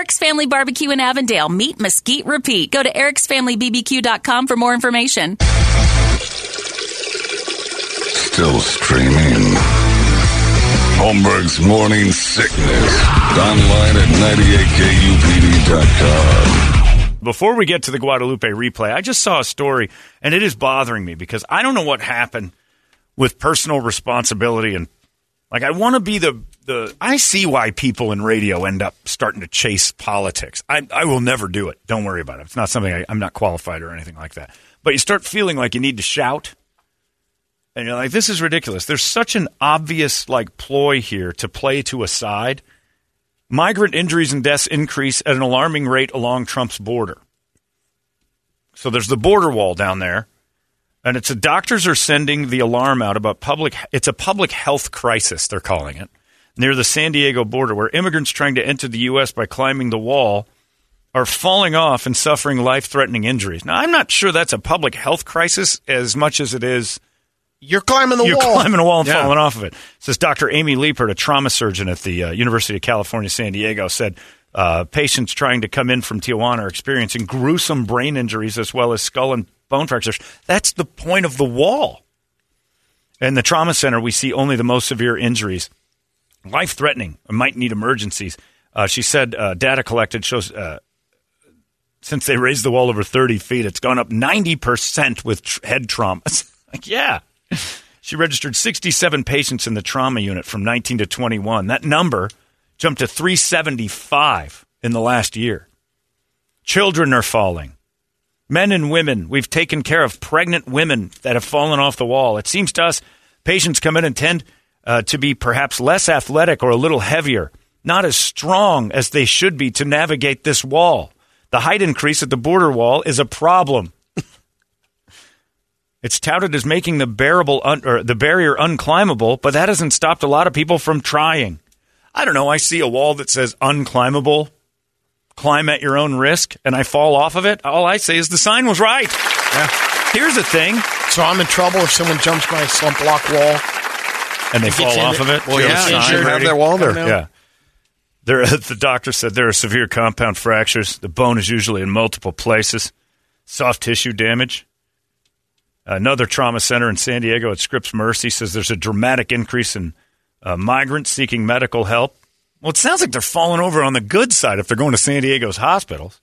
Eric's Family Barbecue in Avondale. Meat Mesquite Repeat. Go to ericsfamilybbq.com for more information. Still streaming. Holmberg's Morning Sickness. Online at 98kupd.com. Before we get to the Guadalupe replay, I just saw a story, and it is bothering me because I don't know what happened with personal responsibility and like I want to be the the I see why people in radio end up starting to chase politics. I I will never do it. Don't worry about it. It's not something I, I'm not qualified or anything like that. But you start feeling like you need to shout, and you're like, this is ridiculous. There's such an obvious like ploy here to play to a side. Migrant injuries and deaths increase at an alarming rate along Trump's border. So there's the border wall down there and it's the doctors are sending the alarm out about public it's a public health crisis they're calling it near the San Diego border where immigrants trying to enter the US by climbing the wall are falling off and suffering life-threatening injuries. Now I'm not sure that's a public health crisis as much as it is You're climbing the wall. you're wall. climbing a wall and Yeah. falling off of it. Says Dr. Amy Liepert, a trauma surgeon at the uh, University of California, San Diego, said uh, patients trying to come in from Tijuana are experiencing gruesome brain injuries as well as skull and bone fractures. That's the point of the wall. In the trauma center, we see only the most severe injuries, life threatening, might need emergencies. Uh, she said uh, data collected shows uh, since they raised the wall over 30 feet, it's gone up 90% with tr- head trauma. like, yeah. She registered 67 patients in the trauma unit from 19 to 21. That number jumped to 375 in the last year. Children are falling. Men and women, we've taken care of pregnant women that have fallen off the wall. It seems to us patients come in and tend uh, to be perhaps less athletic or a little heavier, not as strong as they should be to navigate this wall. The height increase at the border wall is a problem. It's touted as making the bearable un- or the barrier unclimbable, but that hasn't stopped a lot of people from trying. I don't know. I see a wall that says unclimbable, climb at your own risk, and I fall off of it. All I say is the sign was right. Here's the thing, So I'm in trouble if someone jumps my slump block wall. And they fall off it. of it. Well, yeah, have a you sign should have that wall there. I don't know. Yeah. There, the doctor said there are severe compound fractures. The bone is usually in multiple places. Soft tissue damage. Another trauma center in San Diego at Scripps Mercy says there's a dramatic increase in uh, migrants seeking medical help. Well, it sounds like they're falling over on the good side if they're going to San Diego's hospitals.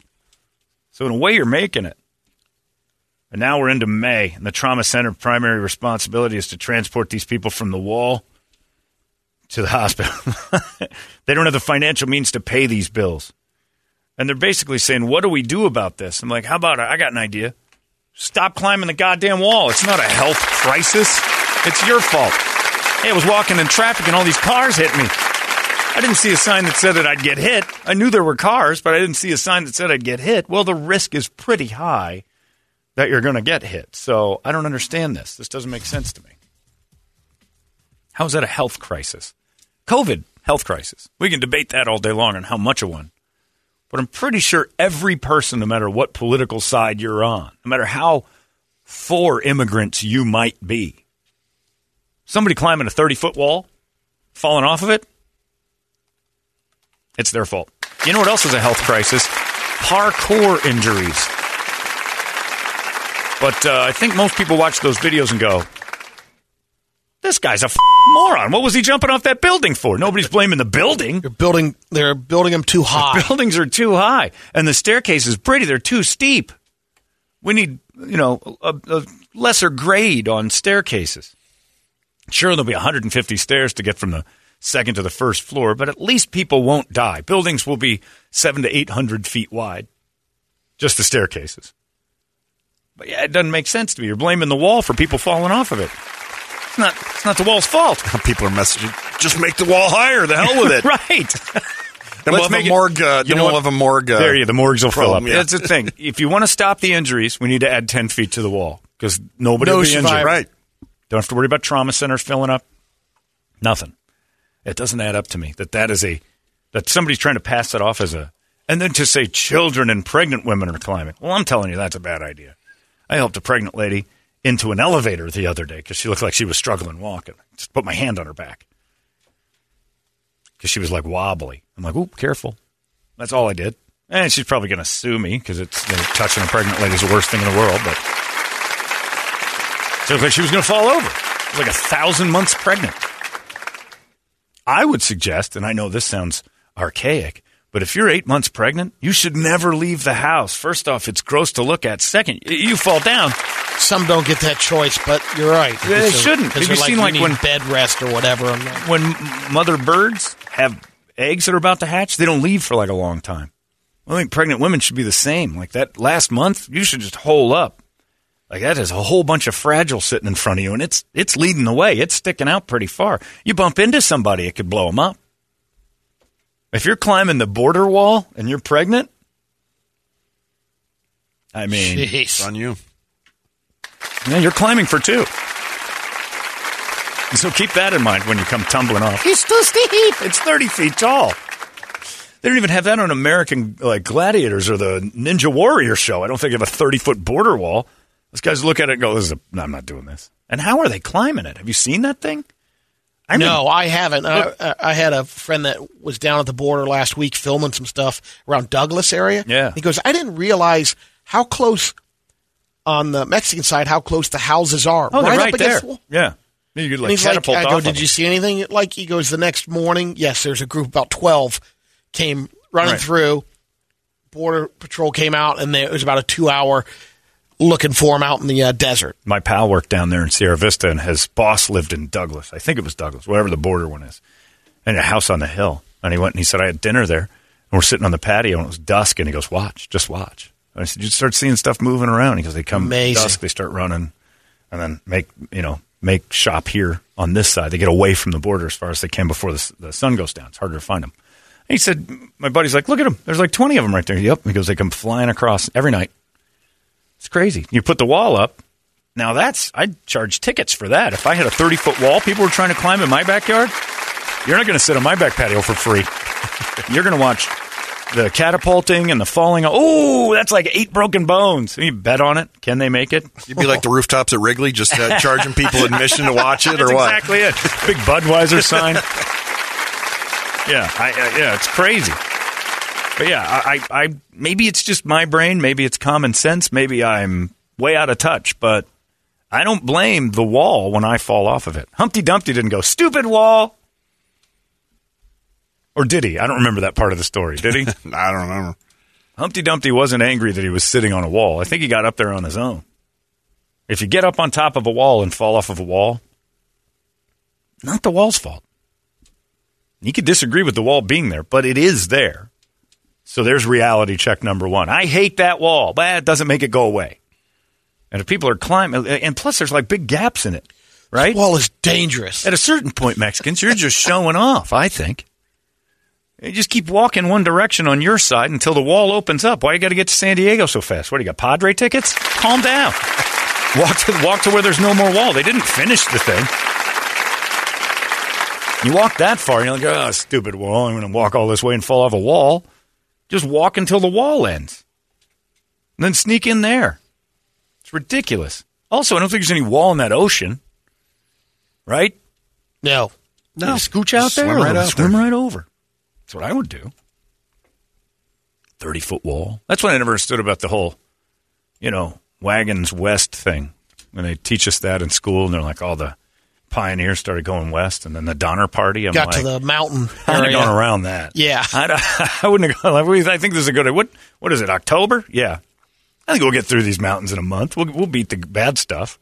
So, in a way, you're making it. And now we're into May, and the trauma center primary responsibility is to transport these people from the wall to the hospital. they don't have the financial means to pay these bills. And they're basically saying, What do we do about this? I'm like, How about I got an idea. Stop climbing the goddamn wall. It's not a health crisis. It's your fault. Hey, I was walking in traffic and all these cars hit me. I didn't see a sign that said that I'd get hit. I knew there were cars, but I didn't see a sign that said I'd get hit. Well, the risk is pretty high that you're going to get hit. So I don't understand this. This doesn't make sense to me. How is that a health crisis? COVID, health crisis. We can debate that all day long on how much of one. But I'm pretty sure every person, no matter what political side you're on, no matter how for immigrants you might be, somebody climbing a 30 foot wall, falling off of it, it's their fault. You know what else is a health crisis? Parkour injuries. But uh, I think most people watch those videos and go, this guy's a f- moron. What was he jumping off that building for? Nobody's blaming the building. They're building. They're building them too high. Buildings are too high, and the staircase is pretty. They're too steep. We need, you know, a, a lesser grade on staircases. Sure, there'll be 150 stairs to get from the second to the first floor, but at least people won't die. Buildings will be seven to 800 feet wide. just the staircases. But yeah, it doesn't make sense to me. You're blaming the wall for people falling off of it. It's not. It's not the wall's fault. People are messaging, just make the wall higher. The hell with it. right. Then we'll have make a morgue. Uh, you then know we'll what? have a morgue. Uh, there you. The morgues will fill up. yeah. That's the thing. If you want to stop the injuries, we need to add ten feet to the wall because nobody No will be injured. survivors. Right. Don't have to worry about trauma centers filling up. Nothing. It doesn't add up to me that that is a that somebody's trying to pass it off as a and then to say children and pregnant women are climbing. Well, I'm telling you that's a bad idea. I helped a pregnant lady into an elevator the other day because she looked like she was struggling walking. Just put my hand on her back because she was like wobbly. I'm like, "Ooh, careful." That's all I did. And she's probably going to sue me because it's you know, touching a pregnant lady is the worst thing in the world. But she looked like she was going to fall over. She was like a thousand months pregnant. I would suggest, and I know this sounds archaic, but if you're eight months pregnant, you should never leave the house. First off, it's gross to look at. Second, you fall down. Some don't get that choice, but you're right. They shouldn't. Because Have you like, seen, "We like, when- bed rest or whatever. Like, When mother birds have eggs that are about to hatch, they don't leave for like a long time. I think pregnant women should be the same. Like that last month, you should just hole up. Like that is a whole bunch of fragile sitting in front of you, and it's it's leading the way. It's sticking out pretty far. You bump into somebody, it could blow them up. If you're climbing the border wall and you're pregnant, I mean, It's on you. yeah, you're climbing for two. So keep that in mind when you come tumbling off. He's too steep. It's 30 feet tall. They don't even have that on American like Gladiators or the Ninja Warrior show. I don't think they have a 30 foot border wall. Those guys look at it and go, this is a, no, I'm not doing this. And how are they climbing it? Have you seen that thing? I No, I haven't. I, I- uh, I had a friend that was down at the border last week filming some stuff around Douglas area. Yeah. He goes, I didn't realize how close on the Mexican side, how close the houses are. oh, they're right, up there. the. Yeah. You could like he's like, I go, did you see anything? Like, he goes, the next morning, yes, there's a group about 12 came running Right. through. Border Patrol came out, and there, it was about a two hour looking for him out in the uh, desert. my pal worked down there in Sierra Vista, and his boss lived in Douglas. I think it was Douglas, whatever the border one is, and a house on the hill. And he went and he said, I had dinner there, and we're sitting on the patio, and it was dusk. And he goes, "Watch, just watch." And I said, "You start seeing stuff moving around." He goes, "They come Amazing. dusk, they start running, and then make you know make shop here on this side. They get away from the border as far as they can before the, the sun goes down. It's harder to find them." And he said, "My buddy's like, look at them. There's like 20 of them right there." Yep. He goes, "They come flying across every night." It's crazy. You put the wall up. Now that's I'd charge tickets for that. If I had a 30 foot wall, people were trying to climb in my backyard. You're not going to sit on my back patio for free. You're going to watch the catapulting and the falling. Oh, that's like eight broken bones. You bet on it. Can they make it? You'd be like the rooftops at Wrigley, just uh, charging people admission to watch it, or what? exactly it. Big Budweiser sign. yeah, I, I, yeah, it's crazy. But yeah, I, I, I maybe it's just my brain. Maybe it's common sense. Maybe I'm way out of touch. But I don't blame the wall when I fall off of it. Humpty Dumpty didn't go stupid wall, or did he? I don't remember that part of the story. Did he? I don't remember. Humpty Dumpty wasn't angry that he was sitting on a wall. I think he got up there on his own. If you get up on top of a wall and fall off of a wall, not the wall's fault. You could disagree with the wall being there, but it is there. So there's reality check number one. I hate that wall, but it doesn't make it go away. And if people are climbing, and plus there's like big gaps in it, right? Wall is dangerous. At a certain point, Mexicans, you're just showing off, I think. You just keep walking one direction on your side until the wall opens up. Why you got to get to San Diego so fast? What do you got? Padre tickets? Calm down. Walk to walk to where there's no more wall. They didn't finish the thing. You walk that far, and you're like, oh, stupid wall. I'm going to walk all this way and fall off a wall. Just walk until the wall ends. And then sneak in there. It's ridiculous. Also, I don't think there's any wall in that ocean. Right? No. No. scooch out there. swim right out swim there. right over. That's what I would do. 30 foot wall. That's what I never understood about the whole, you know, wagons west thing. When they teach us that in school, and they're like, all the pioneers started going west, and then the Donner Party. I'm Got like, to the mountain have area. around that. Yeah. I'd, I wouldn't have gone. I think this is a good. What what is it? October? Yeah. I think we'll get through these mountains in a month. We'll we'll beat the bad stuff.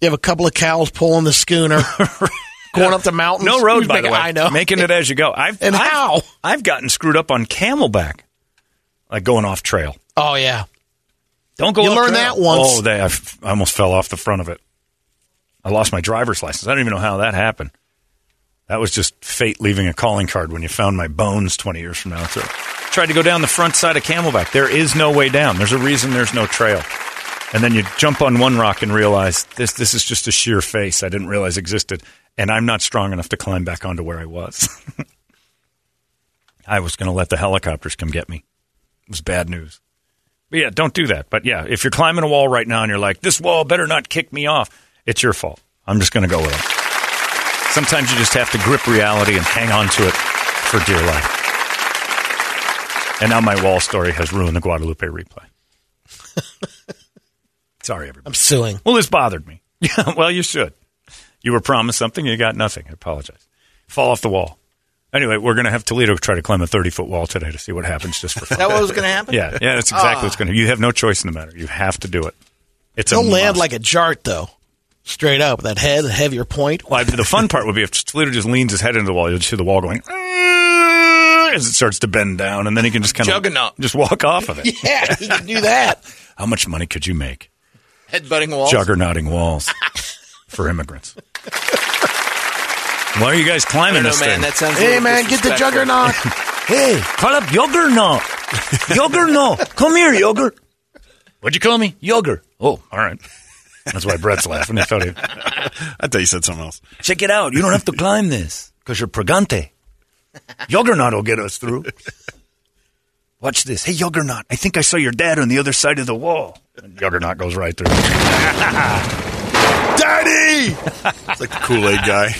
You have a couple of cows pulling the schooner, going up the mountains. No road, by making- the way. I know. Making it as you go. I've And I've- how? I've gotten screwed up on Camelback, like going off trail. Oh yeah. Don't go. You up learned trail. that once. Oh, they, I, f- I almost fell off the front of it. I lost my driver's license. I don't even know how that happened. That was just fate leaving a calling card when you found my bones 20 years from now. So, tried to go down the front side of Camelback. There is no way down. There's a reason there's no trail. And then you jump on one rock and realize this this is just a sheer face I didn't realize existed, and I'm not strong enough to climb back onto where I was. I was going to let the helicopters come get me. It was bad news. But yeah, don't do that. But yeah, if you're climbing a wall right now and you're like, this wall better not kick me off, it's your fault. I'm just going to go with it. Sometimes you just have to grip reality and hang on to it for dear life. And now my wall story has ruined the Guadalupe replay. Sorry, everybody. I'm suing. Well, this bothered me. Yeah, well, you should. You were promised something, you got nothing. I apologize. Fall off the wall. Anyway, we're going to have Toledo try to climb a 30 foot wall today to see what happens just for fun. that what was going to happen? yeah, yeah, that's exactly ah. what's going to You have no choice in the matter. You have to do it. It's a He'll land must. like a jart though. Straight up, that head, the heavier point. Well, the fun part would be if Toledo just leans his head into the wall, you'll just see the wall going "Ah," as it starts to bend down, and then he can just kind of Juggernaut. just walk off of it. Yeah, he can do that. How much money could you make Headbutting walls. juggernauting walls for immigrants? Why are you guys climbing don't know, this man. thing? That sounds. a Hey man, get the juggernaut. hey, call up Juggernaut. Juggernaut, come here, Yogurt. What'd you call me? Yogurt. Oh, all right. That's why Brett's laughing. He thought he, I thought you said something else. Check it out. You don't have to climb this because you're pregante. Juggernaut will get us through. Watch this. Hey, Juggernaut, I think I saw your dad on the other side of the wall. And Juggernaut goes right through. Daddy! it's like the Kool Aid guy.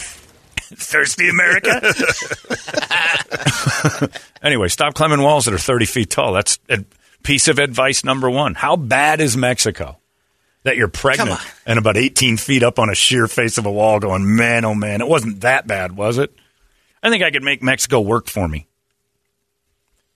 Thirsty America? anyway, stop climbing walls that are 30 feet tall. That's a piece of advice number one. How bad is Mexico? That you're pregnant and about 18 feet up on a sheer face of a wall going, man, oh man, it wasn't that bad, was it? I think I could make Mexico work for me.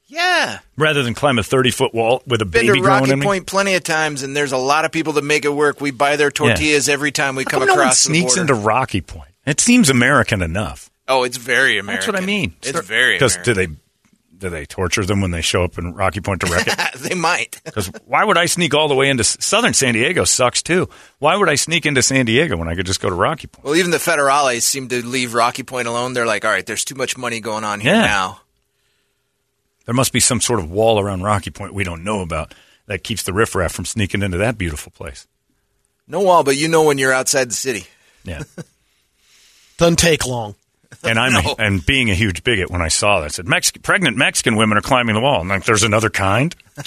Yeah. rather than climb a 30 foot wall with a Been baby to growing Rocky in me. Point plenty of times, and there's a lot of people that make it work. We buy their tortillas every time we How come come no one across the sneaks into Rocky Point. It seems American enough. oh, it's very American. That's what I mean. It's very Because do they do they torture them when they show up in Rocky Point to wreck it? they might. Because why would I sneak all the way into Southern San Diego? Sucks too. Why would I sneak into San Diego when I could just go to Rocky Point? Well, even the federales seem to leave Rocky Point alone. They're like, all right, there's too much money going on here Yeah. now. There must be some sort of wall around Rocky Point we don't know about that keeps the riffraff from sneaking into that beautiful place. No wall, but you know when you're outside the city. Yeah. Doesn't take long. And I'm No. a, and being a huge bigot when I saw that, I said Mex- pregnant Mexican women are climbing the wall. And like, there's another kind. Bigotry,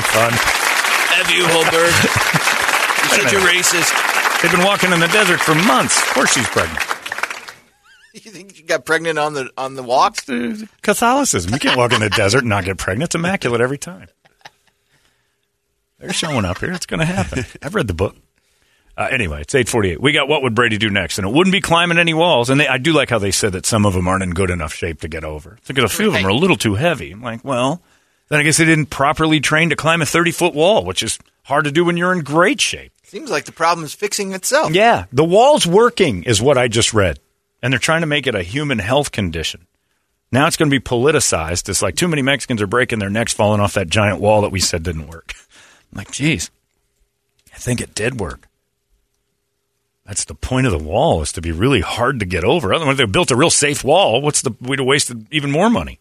fun. Have you, Holmberg? You're such a racist. They've been walking in the desert for months. Of course, she's pregnant. You think you got pregnant on the on the walk? It's, uh, Catholicism. You can't walk in the desert and not get pregnant. It's immaculate every time. They're showing up here. It's going to happen. I've read the book. Uh, anyway, it's eight forty-eight. We got what would Brady do next, and it wouldn't be climbing any walls. And they, I do like how they said that some of them aren't in good enough shape to get over. Because a few of them are a little too heavy. I'm like, well, then I guess they didn't properly train to climb a thirty-foot wall, which is hard to do when you're in great shape. Seems like the problem is fixing itself. Yeah, the wall's working, is what I just read. And they're trying to make it a human health condition. Now it's going to be politicized. It's like too many Mexicans are breaking their necks falling off that giant wall that we said didn't work. I'm like, geez, I think it did work. That's the point of the wall is to be really hard to get over. Otherwise, they built a real safe wall. What's the we'd have wasted even more money?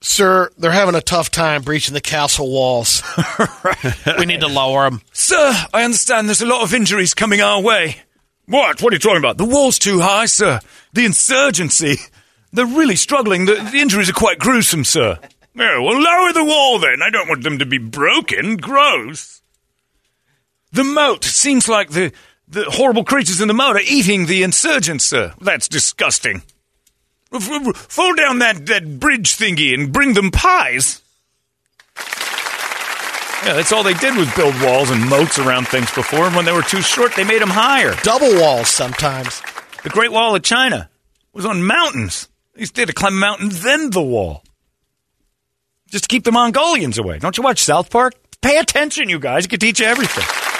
Sir, they're having a tough time breaching the castle walls. we need to lower them. Sir, I understand there's a lot of injuries coming our way. What? What are you talking about? The wall's too high, sir. The insurgency. They're really struggling. The, the injuries are quite gruesome, sir. Yeah, well, lower the wall then. I don't want them to be broken. Gross. The moat. Seems like the, the horrible creatures in the moat are eating the insurgents, sir. That's disgusting. Fall down that, that bridge thingy and bring them pies. Yeah, that's all they did was build walls and moats around things before, and when they were too short, they made them higher. Double walls sometimes. The Great Wall of China was on mountains. They used to climb a mountain, then the wall. Just to keep the Mongolians away. Don't you watch South Park? Pay attention, you guys. It could teach you everything.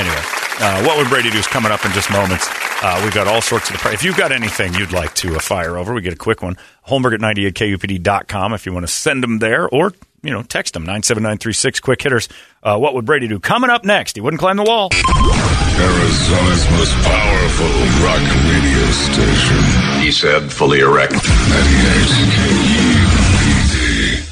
Anyway, uh, what would Brady do is coming up in just moments. Uh, we've got all sorts of the price. If you've got anything you'd like to uh, fire over, we get a quick one. Holmberg at 98kupd.com if you want to send them there or, you know, text them 97936 quick hitters. Uh, what would Brady do? Coming up next, he wouldn't climb the wall. Arizona's most powerful rock radio station. He said, fully erect. 98 KUPD.